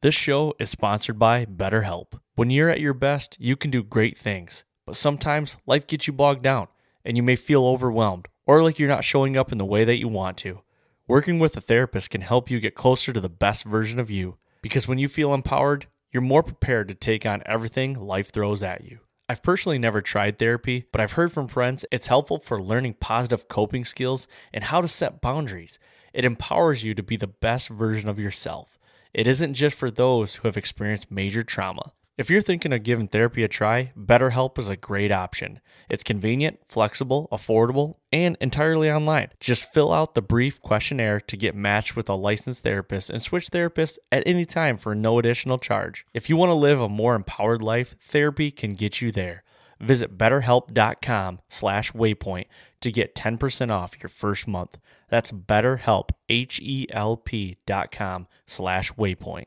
This show is sponsored by BetterHelp. When you're at your best, you can do great things, but sometimes life gets you bogged down and you may feel overwhelmed or like you're not showing up in the way that you want to. Working with a therapist can help you get closer to the best version of you because when you feel empowered, you're more prepared to take on everything life throws at you. I've personally never tried therapy, but I've heard from friends it's helpful for learning positive coping skills and how to set boundaries. It empowers you to be the best version of yourself. It isn't just for those who have experienced major trauma. If you're thinking of giving therapy a try, BetterHelp is a great option. It's convenient, flexible, affordable, and entirely online. Just fill out the brief questionnaire to get matched with a licensed therapist and switch therapists at any time for no additional charge. If you want to live a more empowered life, therapy can get you there. Visit betterhelp.com slash waypoint to get 10% off your first month. That's betterhelp, H-E-L-P dot com slash waypoint.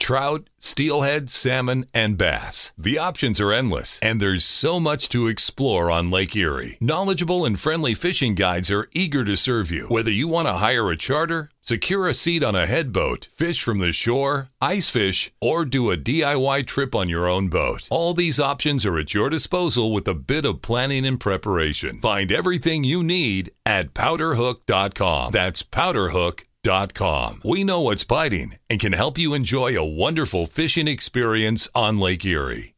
trout, steelhead, salmon, and bass. The options are endless, and there's so much to explore on Lake Erie. Knowledgeable and friendly fishing guides are eager to serve you. Whether you want to hire a charter, secure a seat on a headboat, fish from the shore, ice fish, or do a DIY trip on your own boat. All these options are at your disposal with a bit of planning and preparation. Find everything you need at powderhook.com. That's powderhook.com. We know what's biting and can help you enjoy a wonderful fishing experience on Lake Erie.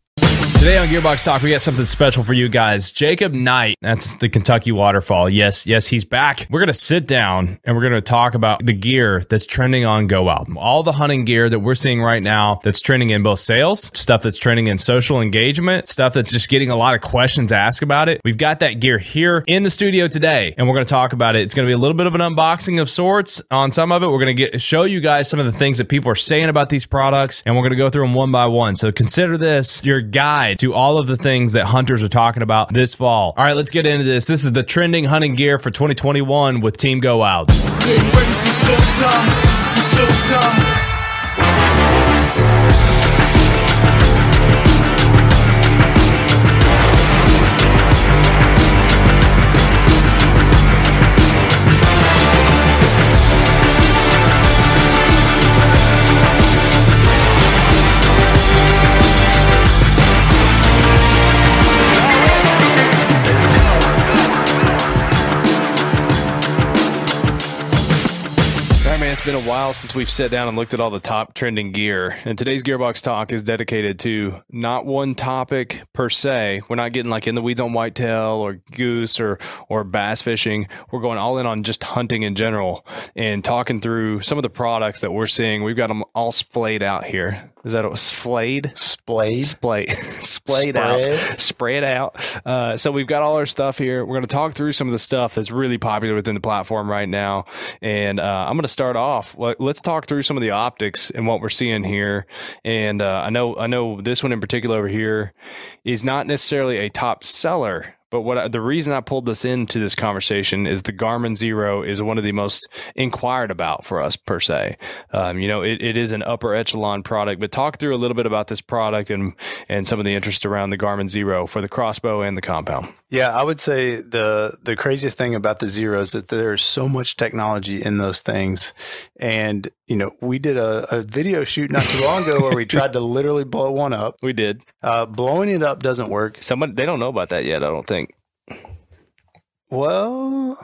Today on Gearbox Talk, we got something special for you guys. Jacob Knight, that's the Kentucky waterfall. Yes, yes, he's back. We're going to sit down and we're going to talk about the gear that's trending on Go Wild. All the hunting gear that we're seeing right now that's trending in both sales, stuff that's trending in social engagement, stuff that's just getting a lot of questions asked about it. We've got that gear here in the studio today and we're going to talk about it. It's going to be a little bit of an unboxing of sorts on some of it. We're going to get show you guys some of the things that people are saying about these products and we're going to go through them one by one. So consider this your guide to all of the things that hunters are talking about this fall. All right, let's get into this. This is the trending hunting gear for 2021 with Team Go Wild. While since we've sat down and looked at all the top trending gear. And today's Gearbox Talk is dedicated to not one topic per se. We're not getting like in the weeds on whitetail or goose or, or bass fishing. We're going all in on just hunting in general and talking through some of the products that we're seeing. We've got them all splayed out here. Is that a splayed? Splayed. Splay, splayed out, spread out. Uh, so we've got all our stuff here. We're going to talk through some of the stuff that's really popular within the platform right now. And uh, I'm going to start off. Let- Let's talk through some of the optics and what we're seeing here. And uh, I know, I know this one in particular over here is not necessarily a top seller. But what I, the reason I pulled this into this conversation is the Garmin Xero is one of the most inquired about for us per se. Um, you know, it, it is an upper echelon product. But talk through a little bit about this product and and some of the interest around the Garmin Xero for the crossbow and the compound. Yeah, I would say the the craziest thing about the Xeros is that there's so much technology in those things, and you know we did a, a video shoot not too long ago where we tried to literally blow one up. We did. Uh, blowing it up doesn't work. Someone they don't know about that yet. I don't think. Well,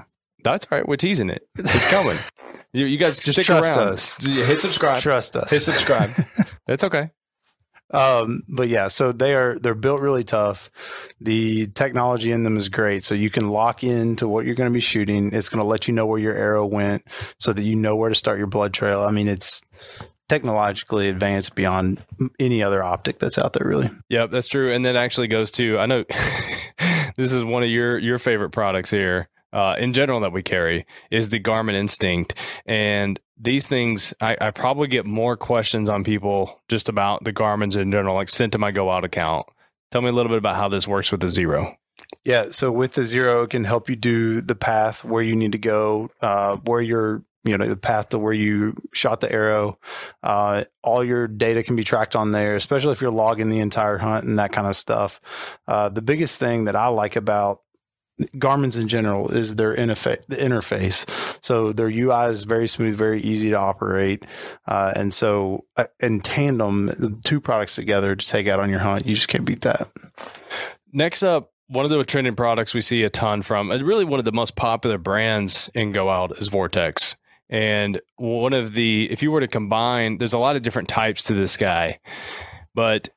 That's all right. We're teasing it. It's coming. you, you guys Just stick trust around. us. Hit subscribe. trust us. Hit subscribe. That's okay. Um, but yeah, so they are they're built really tough. The technology in them is great, so you can lock into what you're going to be shooting. It's going to let you know where your arrow went, so that you know where to start your blood trail. I mean, it's technologically advanced beyond any other optic that's out there, really. Yep, that's true. And that actually goes to I know this is one of your your favorite products here. Uh, in general that we carry is the Garmin Instinct. And these things, I, I, probably get more questions on people just about the Garmin's in general, like sent to my Go Wild account. Tell me a little bit about how this works with the Xero. Yeah, so with the Xero, it can help you do the path where you need to go, uh, where you're you know the path to where you shot the arrow. Uh, all your data can be tracked on there, especially if you're logging the entire hunt and that kind of stuff. Uh, the biggest thing that I like about Garmin's in general is their interface. The interface, so their UI is very smooth, very easy to operate, uh, and so uh, in tandem, two products together to take out on your hunt, you just can't beat that. Next up, one of the trending products we see a ton from, and really one of the most popular brands in Go Wild is Vortex. And one of the, if you were to combine, there's a lot of different types to this guy, but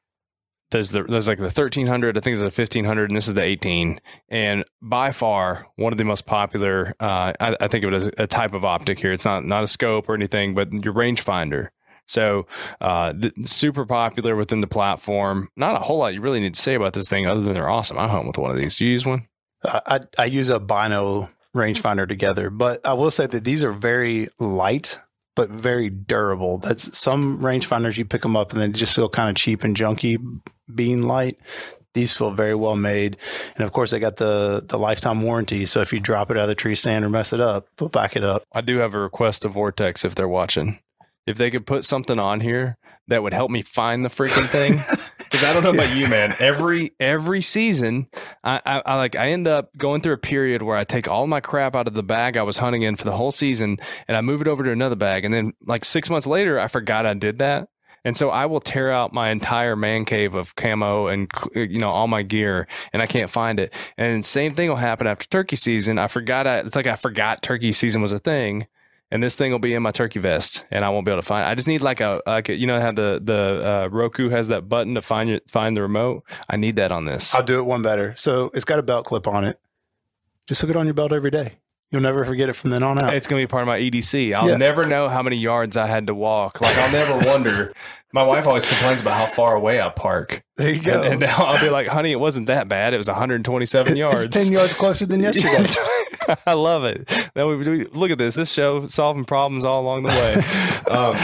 there's the there's like the 1300 i think there's a 1500 and this is the 18 and by far one of the most popular uh, I, I, think of it as a type of optic here. It's not not a scope or anything but your rangefinder. So uh, super popular within the platform. Not a whole lot you really need to say about this thing other than they're awesome. I'm hunt with one of these. Do you use one? I, I use a bino rangefinder together. But I will say that these are very light, but very durable. That's some rangefinders you pick them up and they just feel kind of cheap and junky being light. These feel very well made, and of course they got the the lifetime warranty. So if you drop it out of the tree stand or mess it up, they'll back it up. I do have a request to Vortex if they're watching. If they could put something on here that would help me find the freaking thing. Because I don't know about you, man. Every every season, I, I, I, like I end up going through a period where I take all my crap out of the bag I was hunting in for the whole season, and I move it over to another bag, and then like six months later, I forgot I did that. And so I will tear out my entire man cave of camo and you know all my gear, and I can't find it. And same thing will happen after turkey season. I forgot. I, it's like I forgot turkey season was a thing, and this thing will be in my turkey vest, and I won't be able to find. It. I just need like a like a, you know how the the uh, Roku has that button to find your, find the remote. I need that on this. I'll do it one better. So it's got a belt clip on it. Just hook it on your belt every day. You'll never forget it from then on out. It's going to be part of my EDC. I'll yeah. never know how many yards I had to walk. Like I'll never wonder. My wife always complains about how far away I park. There you go. And, and now I'll be like, honey, it wasn't that bad. It was 127 yards. It's 10 yards closer than yesterday. I love it. Then we, we, look at this. This show solving problems all along the way. Um,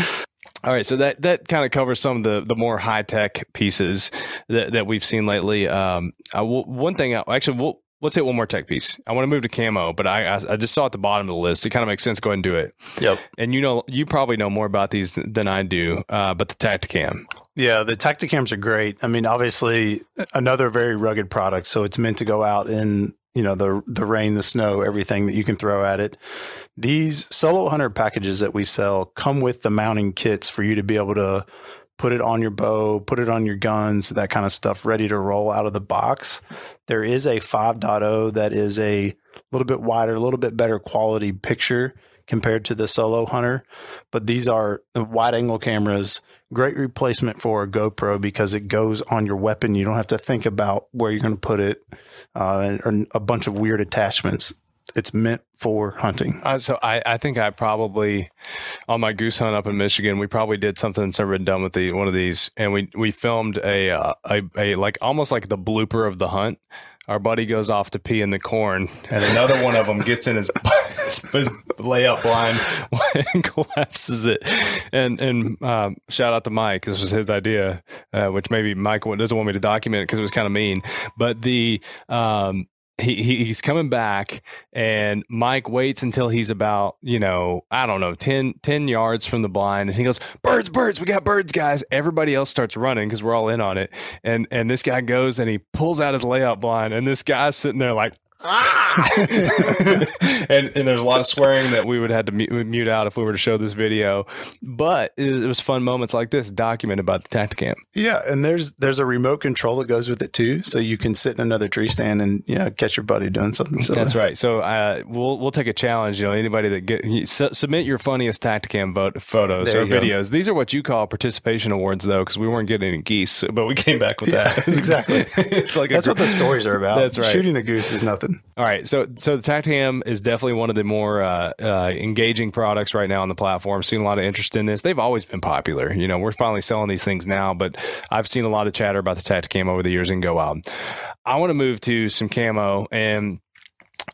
all right, so that that kind of covers some of the the more high tech pieces that, that we've seen lately. Um, one thing, actually, we'll let's hit one more tech piece. I want to move to camo, but I, I, I just saw at the bottom of the list. It kind of makes sense. Go ahead and do it. Yep. And you know, you probably know more about these than I do. Uh, but the Tactacam. Yeah, the Tactacams are great. I mean, obviously, another very rugged product, so it's meant to go out in you know the the rain, the snow, everything that you can throw at it. These solo hunter packages that we sell come with the mounting kits for you to be able to put it on your bow, put it on your guns, that kind of stuff, ready to roll out of the box. There is a 5.0 that is a little bit wider, a little bit better quality picture compared to the solo hunter. But these are wide angle cameras, great replacement for a GoPro because it goes on your weapon. You don't have to think about where you're going to put it uh, and a bunch of weird attachments it's meant for hunting. Uh, so I, I think I probably on my goose hunt up in Michigan, we probably did something been done with the one of these, and we we filmed a uh, a, a like almost like the blooper of the hunt. Our buddy goes off to pee in the corn, and another one of them gets in his, his layup line and collapses it. And and um, shout out to Mike. This was his idea, uh, which maybe Mike doesn't want me to document it because it was kind of mean. But the um, he, he's coming back and Mike waits until he's about, you know, I don't know, 10, 10 yards from the blind. And he goes, birds, birds, we got birds, guys. Everybody else starts running because we're all in on it. And, and this guy goes and he pulls out his layout blind and this guy's sitting there like, ah! and, and there's a lot of swearing that we would have to mute, out if we were to show this video. But it, was fun moments like this documented by the Tactacam. Yeah, and there's there's a remote control that goes with it too, so you can sit in another tree stand and you know catch your buddy doing something. Similar. That's right. So uh, we'll we'll take a challenge. You know, anybody that get su- submit your funniest Tactacam vote, photos there or videos. Go. These are what you call participation awards, though, because we weren't getting any geese, but we came back with yeah, that. exactly. it's like that's gr- what the stories are about. That's right. Shooting a goose is nothing. All right, so so the Tactacam is definitely one of the more uh, uh, engaging products right now on the platform. Seen a lot of interest in this. They've always been popular. You know, we're finally selling these things now, but I've seen a lot of chatter about the Tactacam over the years and Go Wild. I want to move to some camo and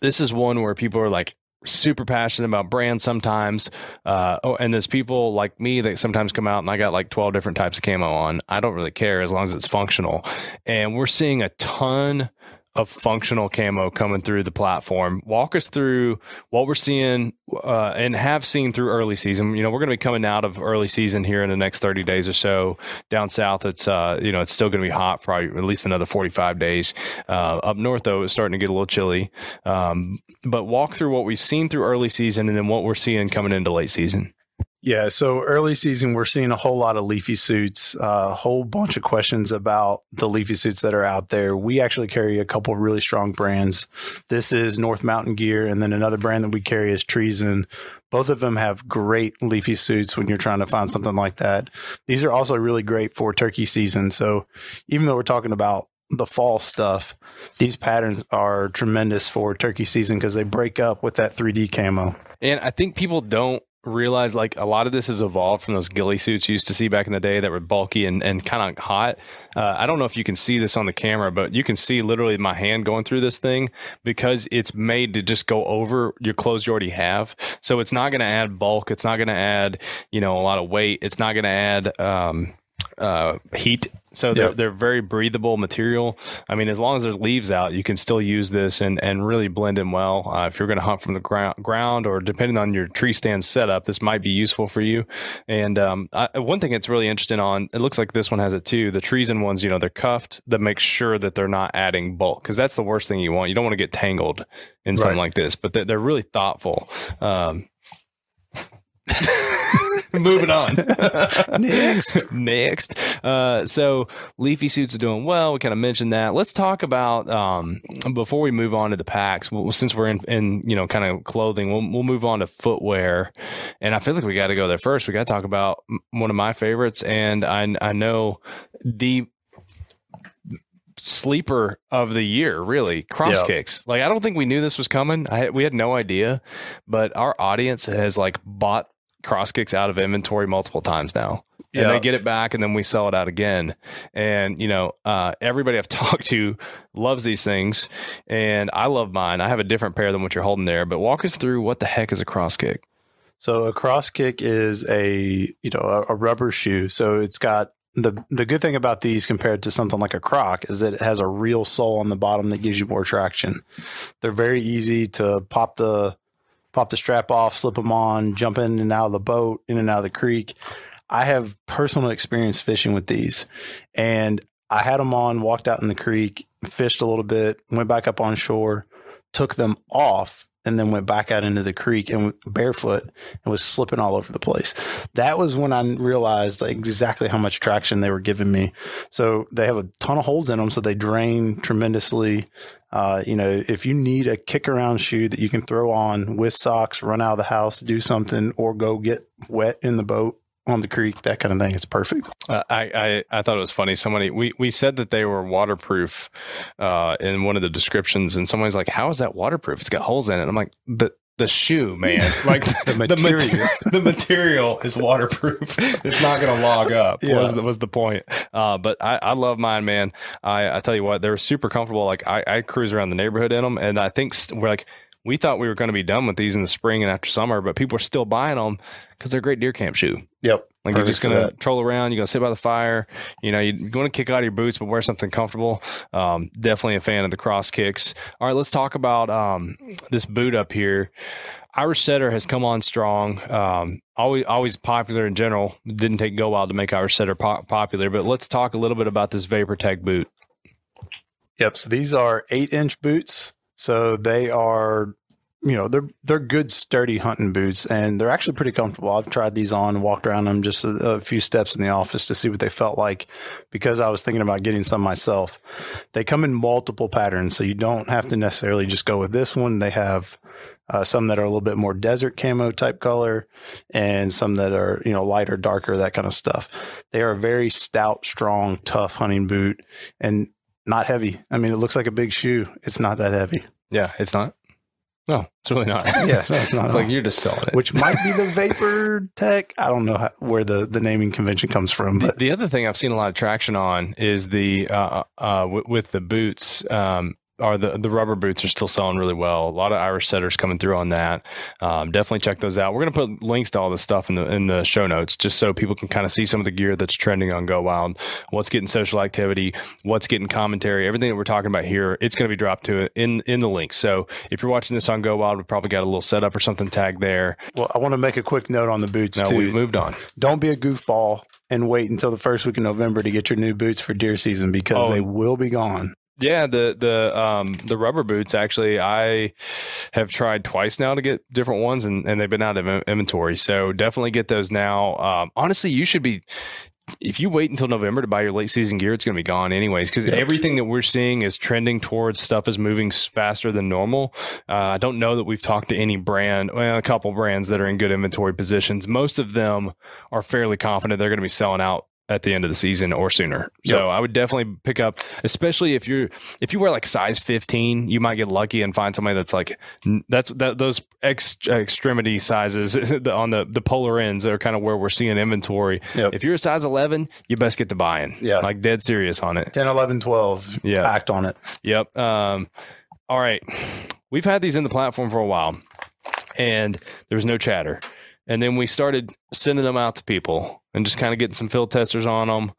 this is one where people are like super passionate about brands sometimes. Uh, oh, and there's people like me that sometimes come out and I got like 12 different types of camo on. I don't really care as long as it's functional. And we're seeing a ton of functional camo coming through the platform. Walk us through what we're seeing uh, and have seen through early season. You know, we're going to be coming out of early season here in the next 30 days or so. Down south, it's uh, you know it's still going to be hot, probably at least another 45 days. Uh, up north, though, it's starting to get a little chilly. Um, but walk through what we've seen through early season and then what we're seeing coming into late season. Yeah, so early season, we're seeing a whole lot of leafy suits, a uh, whole bunch of questions about the leafy suits that are out there. We actually carry a couple really strong brands. This is North Mountain Gear, and then another brand that we carry is Treezyn. Both of them have great leafy suits when you're trying to find something like that. These are also really great for turkey season. So even though we're talking about the fall stuff, these patterns are tremendous for turkey season because they break up with that 3D camo. And I think people don't realize like a lot of this has evolved from those ghillie suits you used to see back in the day that were bulky and, and kind of hot. Uh, I don't know if you can see this on the camera, but you can see literally my hand going through this thing because it's made to just go over your clothes you already have. So it's not going to add bulk. It's not going to add, you know, a lot of weight. It's not going to add, um, uh, heat so they're, yep. they're very breathable material. I mean, as long as there's leaves out, you can still use this and, and really blend in well. Uh, if you're going to hunt from the ground, ground or depending on your tree stand setup, this might be useful for you. And um, I, one thing it's really interesting on, it looks like this one has it too. The Treezyn ones, you know, they're cuffed that make sure that they're not adding bulk because that's the worst thing you want. You don't want to get tangled in something right. like this, but they're, they're really thoughtful. Um, Moving on. Next. Next. Uh, so leafy suits are doing well. We kind of mentioned that. Let's talk about um, before we move on to the packs. Well, since we're in, in you know kind of clothing, we'll we'll move on to footwear. And I feel like we got to go there first. We got to talk about one of my favorites, and I I know the sleeper of the year, really. Cross yep. kicks. Like I don't think we knew this was coming. I we had no idea, but our audience has like bought Crosskix out of inventory multiple times now. And yeah. they get it back and then we sell it out again. And, you know, uh, everybody I've talked to loves these things. And I love mine. I have a different pair than what you're holding there. But walk us through what the heck is a cross kick? So a cross kick is a, you know, a, a rubber shoe. So it's got the the good thing about these compared to something like a croc is that it has a real sole on the bottom that gives you more traction. They're very easy to pop the pop the strap off, slip them on, jump in and out of the boat, in and out of the creek. I have personal experience fishing with these, and I had them on, walked out in the creek, fished a little bit, went back up on shore, took them off, and then went back out into the creek and barefoot and was slipping all over the place. That was when I realized like exactly how much traction they were giving me. So they have a ton of holes in them, so they drain tremendously. Uh, you know, if you need a kick around shoe that you can throw on with socks, run out of the house, do something, or go get wet in the boat on the creek, that kind of thing, it's perfect. Uh, I, I, I thought it was funny. Somebody we we said that they were waterproof uh, in one of the descriptions, and somebody's like, "How is that waterproof? It's got holes in it." I'm like, "The the shoe, man. Like the material, the, material, the material is waterproof. It's not going to log up. Yeah. Was the, was the point? Uh, but I, I love mine, man. I, I tell you what, they're super comfortable. Like I, I cruise around the neighborhood in them, and I think we we're like we thought we were going to be done with these in the spring and after summer, but people are still buying them because they're a great deer camp shoe. Yep. Like you're just going to troll around. You're going to sit by the fire. You know, you're going to kick out of your boots, but wear something comfortable. Um, definitely a fan of the Crosskix. All right, let's talk about um, this boot up here. Irish Setter has come on strong. Um, always, always popular in general. Didn't take go wild to make Irish Setter po- popular, but let's talk a little bit about this VaprTrek boot. Yep. So these are eight inch boots. So they are you know they're they're good sturdy hunting boots and they're actually pretty comfortable. I've tried these on walked around them just a, a, few steps in the office to see what they felt like because i was thinking about getting some myself. They come in multiple patterns so you don't have to necessarily just go with this one. They have uh, some that are a little bit more desert camo type color and some that are you know lighter darker that kind of stuff. They are a very stout strong tough hunting boot and not heavy i mean it looks like a big shoe it's not that heavy yeah it's not no, it's really not. Yeah, no, it's not. it's like you're just selling it. Which might be the VaprTrek. I don't know how, where the, the naming convention comes from. But the, the, other thing I've seen a lot of traction on is the uh, uh, uh w- with the boots. Um, are the the rubber boots are still selling really well. A lot of Irish setters coming through on that. Um, definitely check those out. We're gonna put links to all this stuff in the in the show notes just so people can kind of see some of the gear that's trending on Go Wild, what's getting social activity, what's getting commentary, everything that we're talking about here. It's gonna be dropped to it in in the links. So if you're watching this on Go Wild, we probably got a little setup or something tagged there. Well, I want to make a quick note on the boots No, too. we've moved on. Don't be a goofball and wait until the first week of November to get your new boots for deer season because Oh. they will be gone. Yeah, the the um the rubber boots actually I have tried twice now to get different ones and, and they've been out of inventory. So definitely get those now. Um honestly, you should be if you wait until November to buy your late season gear, it's going to be gone anyways because everything that we're seeing is trending towards stuff is moving faster than normal. Uh, I don't know that we've talked to any brand, well, a couple brands that are in good inventory positions. Most of them are fairly confident they're going to be selling out at the end of the season or sooner. So I would definitely pick up, especially if you're if you wear like size 15, you might get lucky and find somebody that's like that's that those ex, extremity sizes on the the polar ends are kind of where we're seeing inventory. Yep. If you're a size 11, you best get to buying. Yeah. like dead serious on it. 10, 11, 12. Yeah. Act on it. Yep. Um, all right. We've had these in the platform for a while and there was no chatter. And then we started sending them out to people and just kind of getting some field testers on them.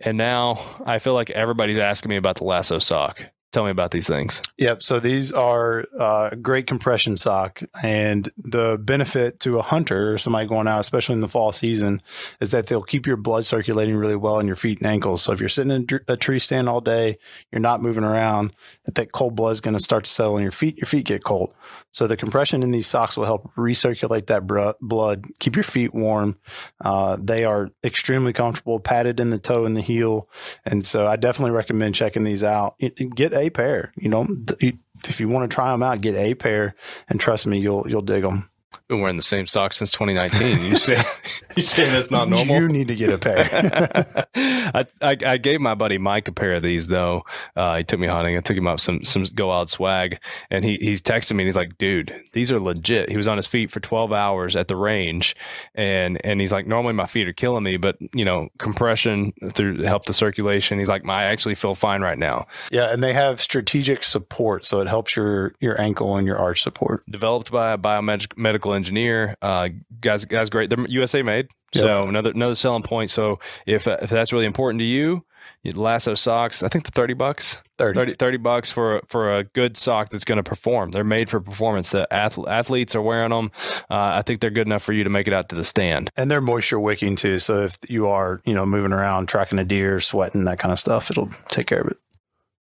And now I feel like everybody's asking me about the lasso sock. Tell me about these things. Yep. So these are uh, great compression sock, and the benefit to a hunter or somebody going out, especially in the fall season, is that they'll keep your blood circulating really well in your feet and ankles. So if you're sitting in a tree stand all day, you're not moving around, that cold blood is going to start to settle in your feet. Your feet get cold. So the compression in these socks will help recirculate that br- blood, keep your feet warm. Uh, they are extremely comfortable, padded in the toe and the heel, and so I definitely recommend checking these out. Get a pair. You know, if you want to try them out, get a pair, and trust me, you'll you'll dig them. Been wearing the same socks since 2019. You say you say that's not normal. You need to get a pair. I, I I gave my buddy Mike a pair of these though. Uh, he took me hunting. I took him up some some go wild swag, and he he's texting me. and He's like, "Dude, these are legit." He was on his feet for twelve hours at the range, and and he's like, "Normally my feet are killing me, but you know, compression through help the circulation." He's like, "I actually feel fine right now." yeah, and they have strategic support, so it helps your your ankle and your arch support. Developed by a biomedical engineer. Uh, guys, guys, great. They're USA made. So another another selling point. So if uh, if that's really important to you, you lasso socks. I think the thirty bucks. 30. 30, 30 bucks for for a good sock that's going to perform. They're made for performance. The ath- athletes are wearing them. Uh, I think they're good enough for you to make it out to the stand. And they're moisture wicking too. So if you are, you know, moving around, tracking a deer, sweating, that kind of stuff, it'll take care of it.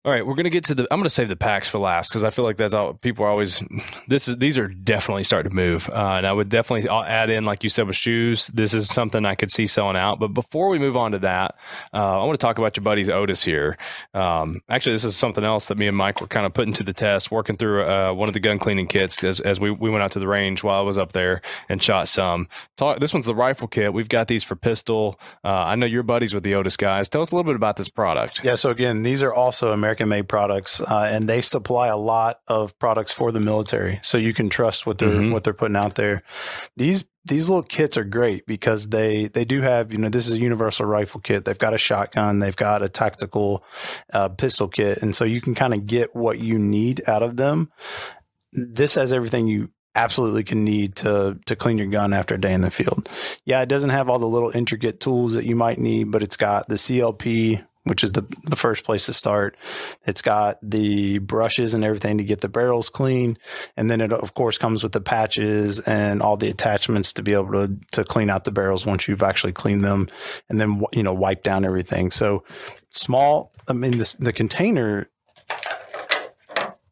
All right, we're gonna get to the. I'm gonna save the packs for last because I feel like that's all people are always. This is these are definitely starting to move, uh, and I would definitely I'll add in like you said with shoes. This is something I could see selling out. But before we move on to that, uh, I want to talk about your buddies Otis here. Um, actually, this is something else that me and Mike were kind of putting to the test, working through uh, one of the gun cleaning kits as, as we we went out to the range while I was up there and shot some. Talk. This one's the rifle kit. We've got these for pistol. Uh, I know you're buddies with the Otis guys. Tell us a little bit about this product. Yeah. So again, these are also American made products, uh, and they supply a lot of products for the military. So you can trust what they're Mhm. what they're putting out there. These these little kits are great because they they do have you know this is a universal rifle kit. They've got a shotgun, they've got a tactical uh, pistol kit, and so you can kind of get what you need out of them. This has everything you absolutely can need to to clean your gun after a day in the field. Yeah, it doesn't have all the little intricate tools that you might need, but it's got the CLP, which is the the first place to start. It's got the brushes and everything to get the barrels clean, and then it of course comes with the patches and all the attachments to be able to to clean out the barrels once you've actually cleaned them, and then you know wipe down everything. So small. I mean, the the container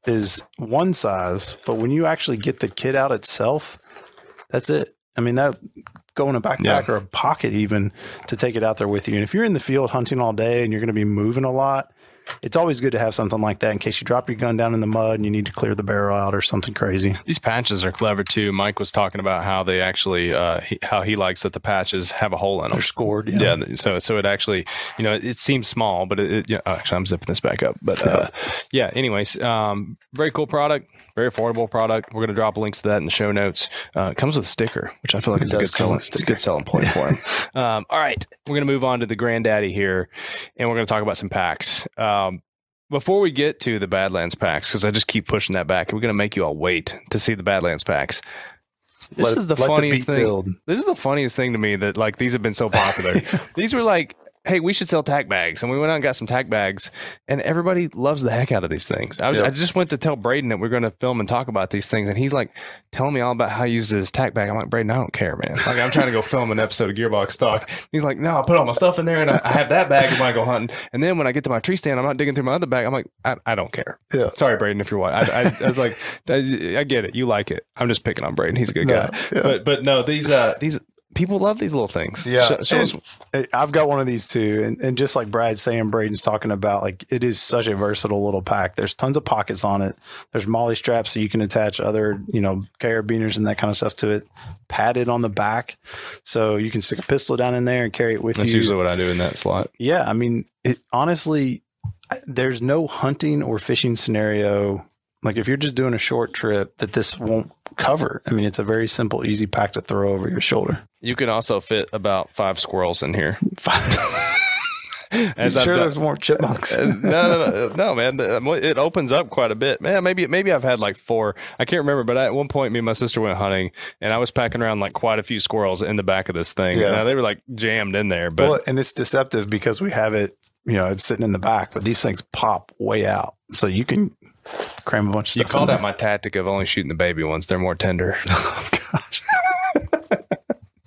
is one size, but when you actually get the kit out itself, that's it. I mean, that go in a backpack Yeah. or a pocket even to take it out there with you. And if you're in the field hunting all day and you're going to be moving a lot, it's always good to have something like that in case you drop your gun down in the mud and you need to clear the barrel out or something crazy. These patches are clever too. Mike was talking about how they actually, uh, he, how he likes that the patches have a hole in them. They're scored. Yeah. So, so it actually, you know, it seems small, but it, it yeah, oh, actually, I'm zipping this back up. But uh, yeah. Anyways, um, very cool product, very affordable product. We're gonna drop links to that in the show notes. Uh, it comes with a sticker, which I feel like It is a good selling, a good selling point for him. um, all right, we're gonna move on to the granddaddy here, and we're gonna talk about some packs. Um, before we get to the Badlands packs, because I just keep pushing that back, we're gonna make you all wait to see the Badlands packs. This Let- is the let the funniest thing. build. This is the funniest thing to me that like these have been so popular. these were like, hey, we should sell tack bags, and we went out and got some tack bags, and everybody loves the heck out of these things. I, was, Yeah. I just went to tell Braden that we're going to film and talk about these things, and he's like telling me all about how he uses his tack bag. I'm like, Braden, I don't care, man. Like I'm trying to go film an episode of Gearbox Talk. He's like, no, I put all my stuff in there, and I, I have that bag when I go hunting, and then when I get to my tree stand, I'm not digging through my other bag. I'm like, I, I don't care. Yeah. Sorry, Braden, if you're watching. I, I, was like, I, I get it. You like it. I'm just picking on Braden. He's a good No, guy. yeah. But but no, these uh these people love these little things. Yeah, Show, show. I've got one of these too, and, and just like Brad saying, Braden's talking about, like it is such a versatile little pack. There's tons of pockets on it. There's MOLLE straps so you can attach other, you know, carabiners and that kind of stuff to it. Padded on the back, so you can stick a pistol down in there and carry it with That's you. That's usually what I do in that slot. yeah, I mean, it honestly, there's no hunting or fishing scenario. Like if you're just doing a short trip, that this won't cover. I mean, it's a very simple, easy pack to throw over your shoulder. You can also fit about five squirrels in here. As you I've sure done- there's more chipmunks? Uh, no, no, no, no, man. Um, It opens up quite a bit. Man, maybe maybe I've had like four. I can't remember, but at one point, me and my sister went hunting, and I was packing around like quite a few squirrels in the back of this thing. Yeah. Now, they were like jammed in there, but well, and it's deceptive because we have it, you know, it's sitting in the back, but these things pop way out. So you can cram a bunch of you stuff. called in out my tactic of only shooting the baby ones. They're more tender. Oh, gosh.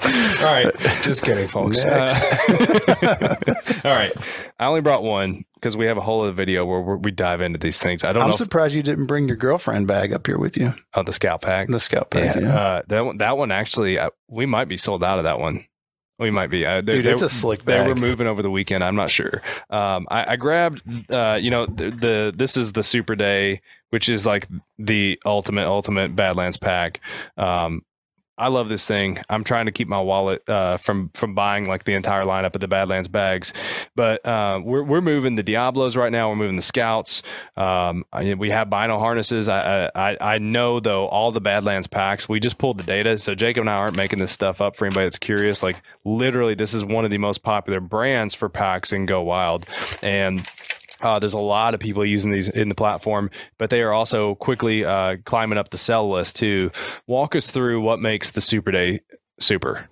All right, just kidding, folks. Uh, all right, I only brought one because we have a whole other video where we're, dive into these things. I don't I'm know if, surprised you didn't bring your girlfriend bag up here with you. oh, the scout pack. The scout Yeah. Yeah. Uh, that one, that one actually, uh, we might be sold out of that one. We might be, uh, they- Dude, it's a slick They were moving over the weekend. I'm not sure. Um, I, I grabbed, uh, you know, the, the this is the Superday, which is like the ultimate, ultimate Badlands pack. Um, I love this thing. I'm trying to keep my wallet uh, from from buying like the entire lineup of the Badlands bags, but uh, we're we're moving the Diablos right now. We're moving the Scouts. Um, I- we have vinyl harnesses. I, I I know though all the Badlands packs. We just pulled the data, so Jacob and I aren't making this stuff up for anybody that's curious. Like literally, this is one of the most popular brands for packs in Go Wild, and uh, there's a lot of people using these in the platform, but they are also quickly uh, climbing up the sell list too. Walk us through what makes the Superday super.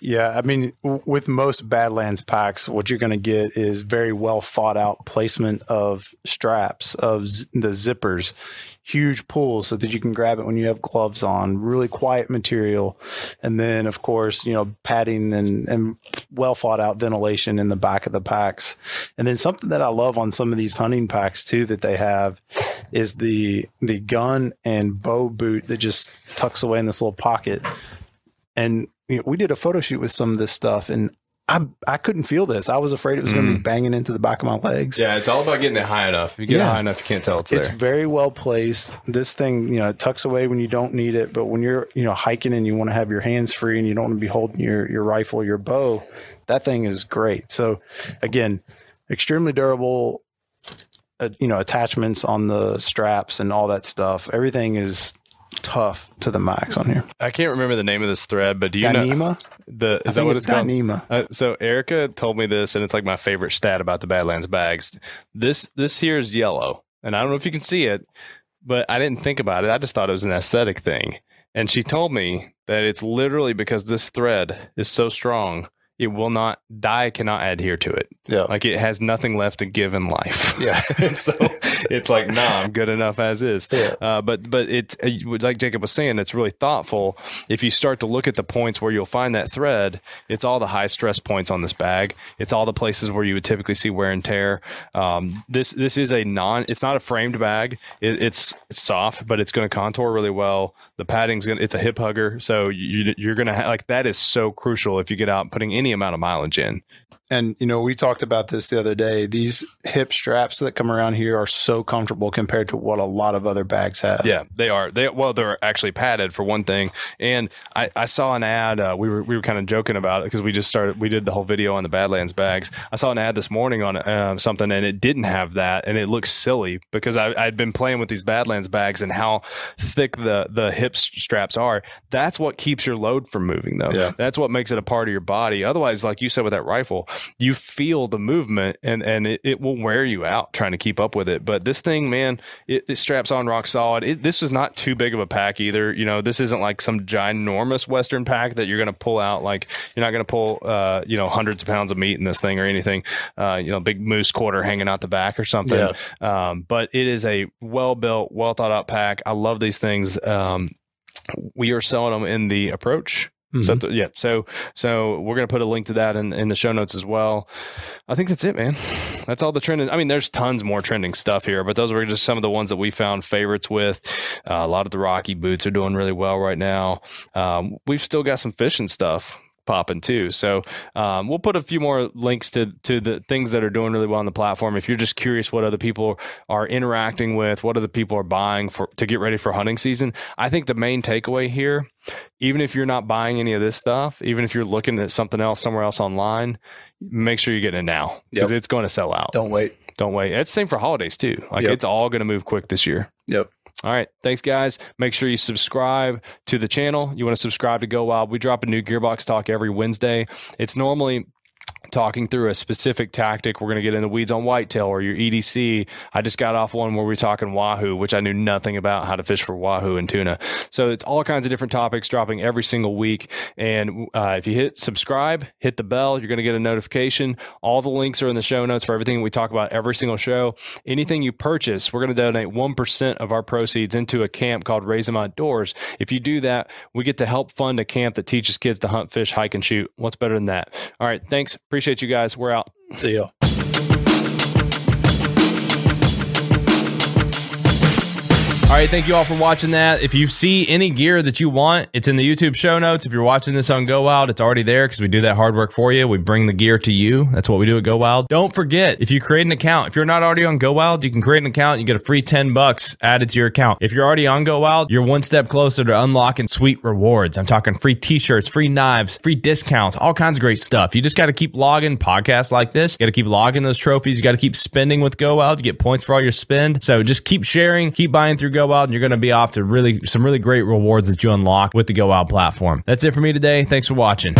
Yeah, I mean, with most Badlands packs, what you're going to get is very well thought out placement of straps, of z- the zippers, huge pulls so that you can grab it when you have gloves on, really quiet material. And then, of course, you know, padding and, and well thought out ventilation in the back of the packs. And then something that I love on some of these hunting packs too that they have is the the gun and bow boot that just tucks away in this little pocket and you know, we did a photo shoot with some of this stuff and I I couldn't feel this. I was afraid it was going to be banging into the back of my legs. Yeah, it's all about getting it high enough. If you get Yeah. it high enough, you can't tell it's, It's there. very well placed. This thing, you know, it tucks away when you don't need it, but when you're, you know, hiking and you want to have your hands free and you don't want to be holding your your rifle, your bow, that thing is great. So, again, extremely durable. Uh, you know, attachments on the straps and all that stuff. Everything is tough to the max on here. I can't remember the name of this thread, but do you know Dyneema? the I is that what it's it's called? Dyneema. Uh, so Erica told me this, and it's like my favorite stat about the Badlands bags. This this here is yellow, and I don't know if you can see it, but I didn't think about it. I just thought it was an aesthetic thing. And she told me that it's literally because this thread is so strong, it will not die cannot adhere to it. Yeah. Like it has nothing left to give in life. Yeah. so it's like, nah, I'm good enough as is. Yeah. Uh, but but it's uh, like Jacob was saying, it's really thoughtful. If you start to look at the points where you'll find that thread, it's all the high stress points on this bag. It's all the places where you would typically see wear and tear. Um, this this is a non. It's not a framed bag. It, it's it's soft, but it's going to contour really well. The padding's gonna. It's a hip hugger, so you, you're gonna ha- like that is so crucial if you get out putting any amount of mileage in. And you know, we talked about this the other day. These hip straps that come around here are so comfortable compared to what a lot of other bags have. Yeah, they are. They well, they're actually padded for one thing. And I, I saw an ad. Uh, we were we were kind of joking about it because we just started. We did the whole video on the Badlands bags. I saw an ad this morning on uh, something, and it didn't have that, and it looks silly because I, I'd been playing with these Badlands bags and how thick the the hip straps are. That's what keeps your load from moving, though. Yeah. That's what makes it a part of your body. Otherwise, like you said with that rifle, you feel the movement and and it, it will wear you out trying to keep up with it. But this thing, man, it, it straps on rock solid. It, this is not too big of a pack either. You know, this isn't like some ginormous Western pack that you're going to pull out. Like you're not going to pull, uh, you know, hundreds of pounds of meat in this thing or anything. Uh, you know, big moose quarter hanging out the back or something. Yeah. Um, but it is a well built, well thought out pack. I love these things. Um, we are selling them in the approach Mm-hmm. So yeah, so so we're gonna put a link to that in, in the show notes as well. I think that's it, man. That's all the trending. I mean, there's tons more trending stuff here, but those were just some of the ones that we found favorites with. Uh, a lot of the Rocky boots are doing really well right now. Um, we've still got some fishing stuff popping too. So um, we'll put a few more links to to the things that are doing really well on the platform. If you're just curious what other people are interacting with, what other people are buying for to get ready for hunting season, I think the main takeaway here, even if you're not buying any of this stuff, even if you're looking at something else somewhere else online, make sure you get it now because yep. it's going to sell out. Don't wait. Don't wait. It's the same for holidays too. Like yep. it's all going to move quick this year. Yep. All right. Thanks, guys. Make sure you subscribe to the channel. You want to subscribe to Go Wild. We drop a new Gearbox Talk every Wednesday. It's normally talking through a specific tactic. We're going to get in the weeds on whitetail or your EDC. I just got off one where we are talking wahoo, which I knew nothing about how to fish for wahoo and tuna. So it's all kinds of different topics dropping every single week. And uh, if you hit subscribe, hit the bell, you're going to get a notification. All the links are in the show notes for everything we talk about every single show. Anything you purchase, we're going to donate 1% of our proceeds into a camp called Raise Them Outdoors. If you do that, we get to help fund a camp that teaches kids to hunt, fish, hike, and shoot. What's better than that? All right. Thanks. Appreciate you guys. We're out. See you. All right, thank you all for watching that. If you see any gear that you want, it's in the YouTube show notes. If you're watching this on Go Wild, it's already there because we do that hard work for you. We bring the gear to you. That's what we do at Go Wild. Don't forget, if you create an account, if you're not already on Go Wild, you can create an account. You get a free 10 bucks added to your account. If you're already on Go Wild, you're one step closer to unlocking sweet rewards. I'm talking free t-shirts, free knives, free discounts, all kinds of great stuff. You just got to keep logging podcasts like this. You got to keep logging those trophies. You got to keep spending with Go Wild. You get points for all your spend. So just keep sharing, keep buying through Go Wild, and you're going to be off to really some really great rewards that you unlock with the Go Wild platform. That's it for me today. Thanks for watching.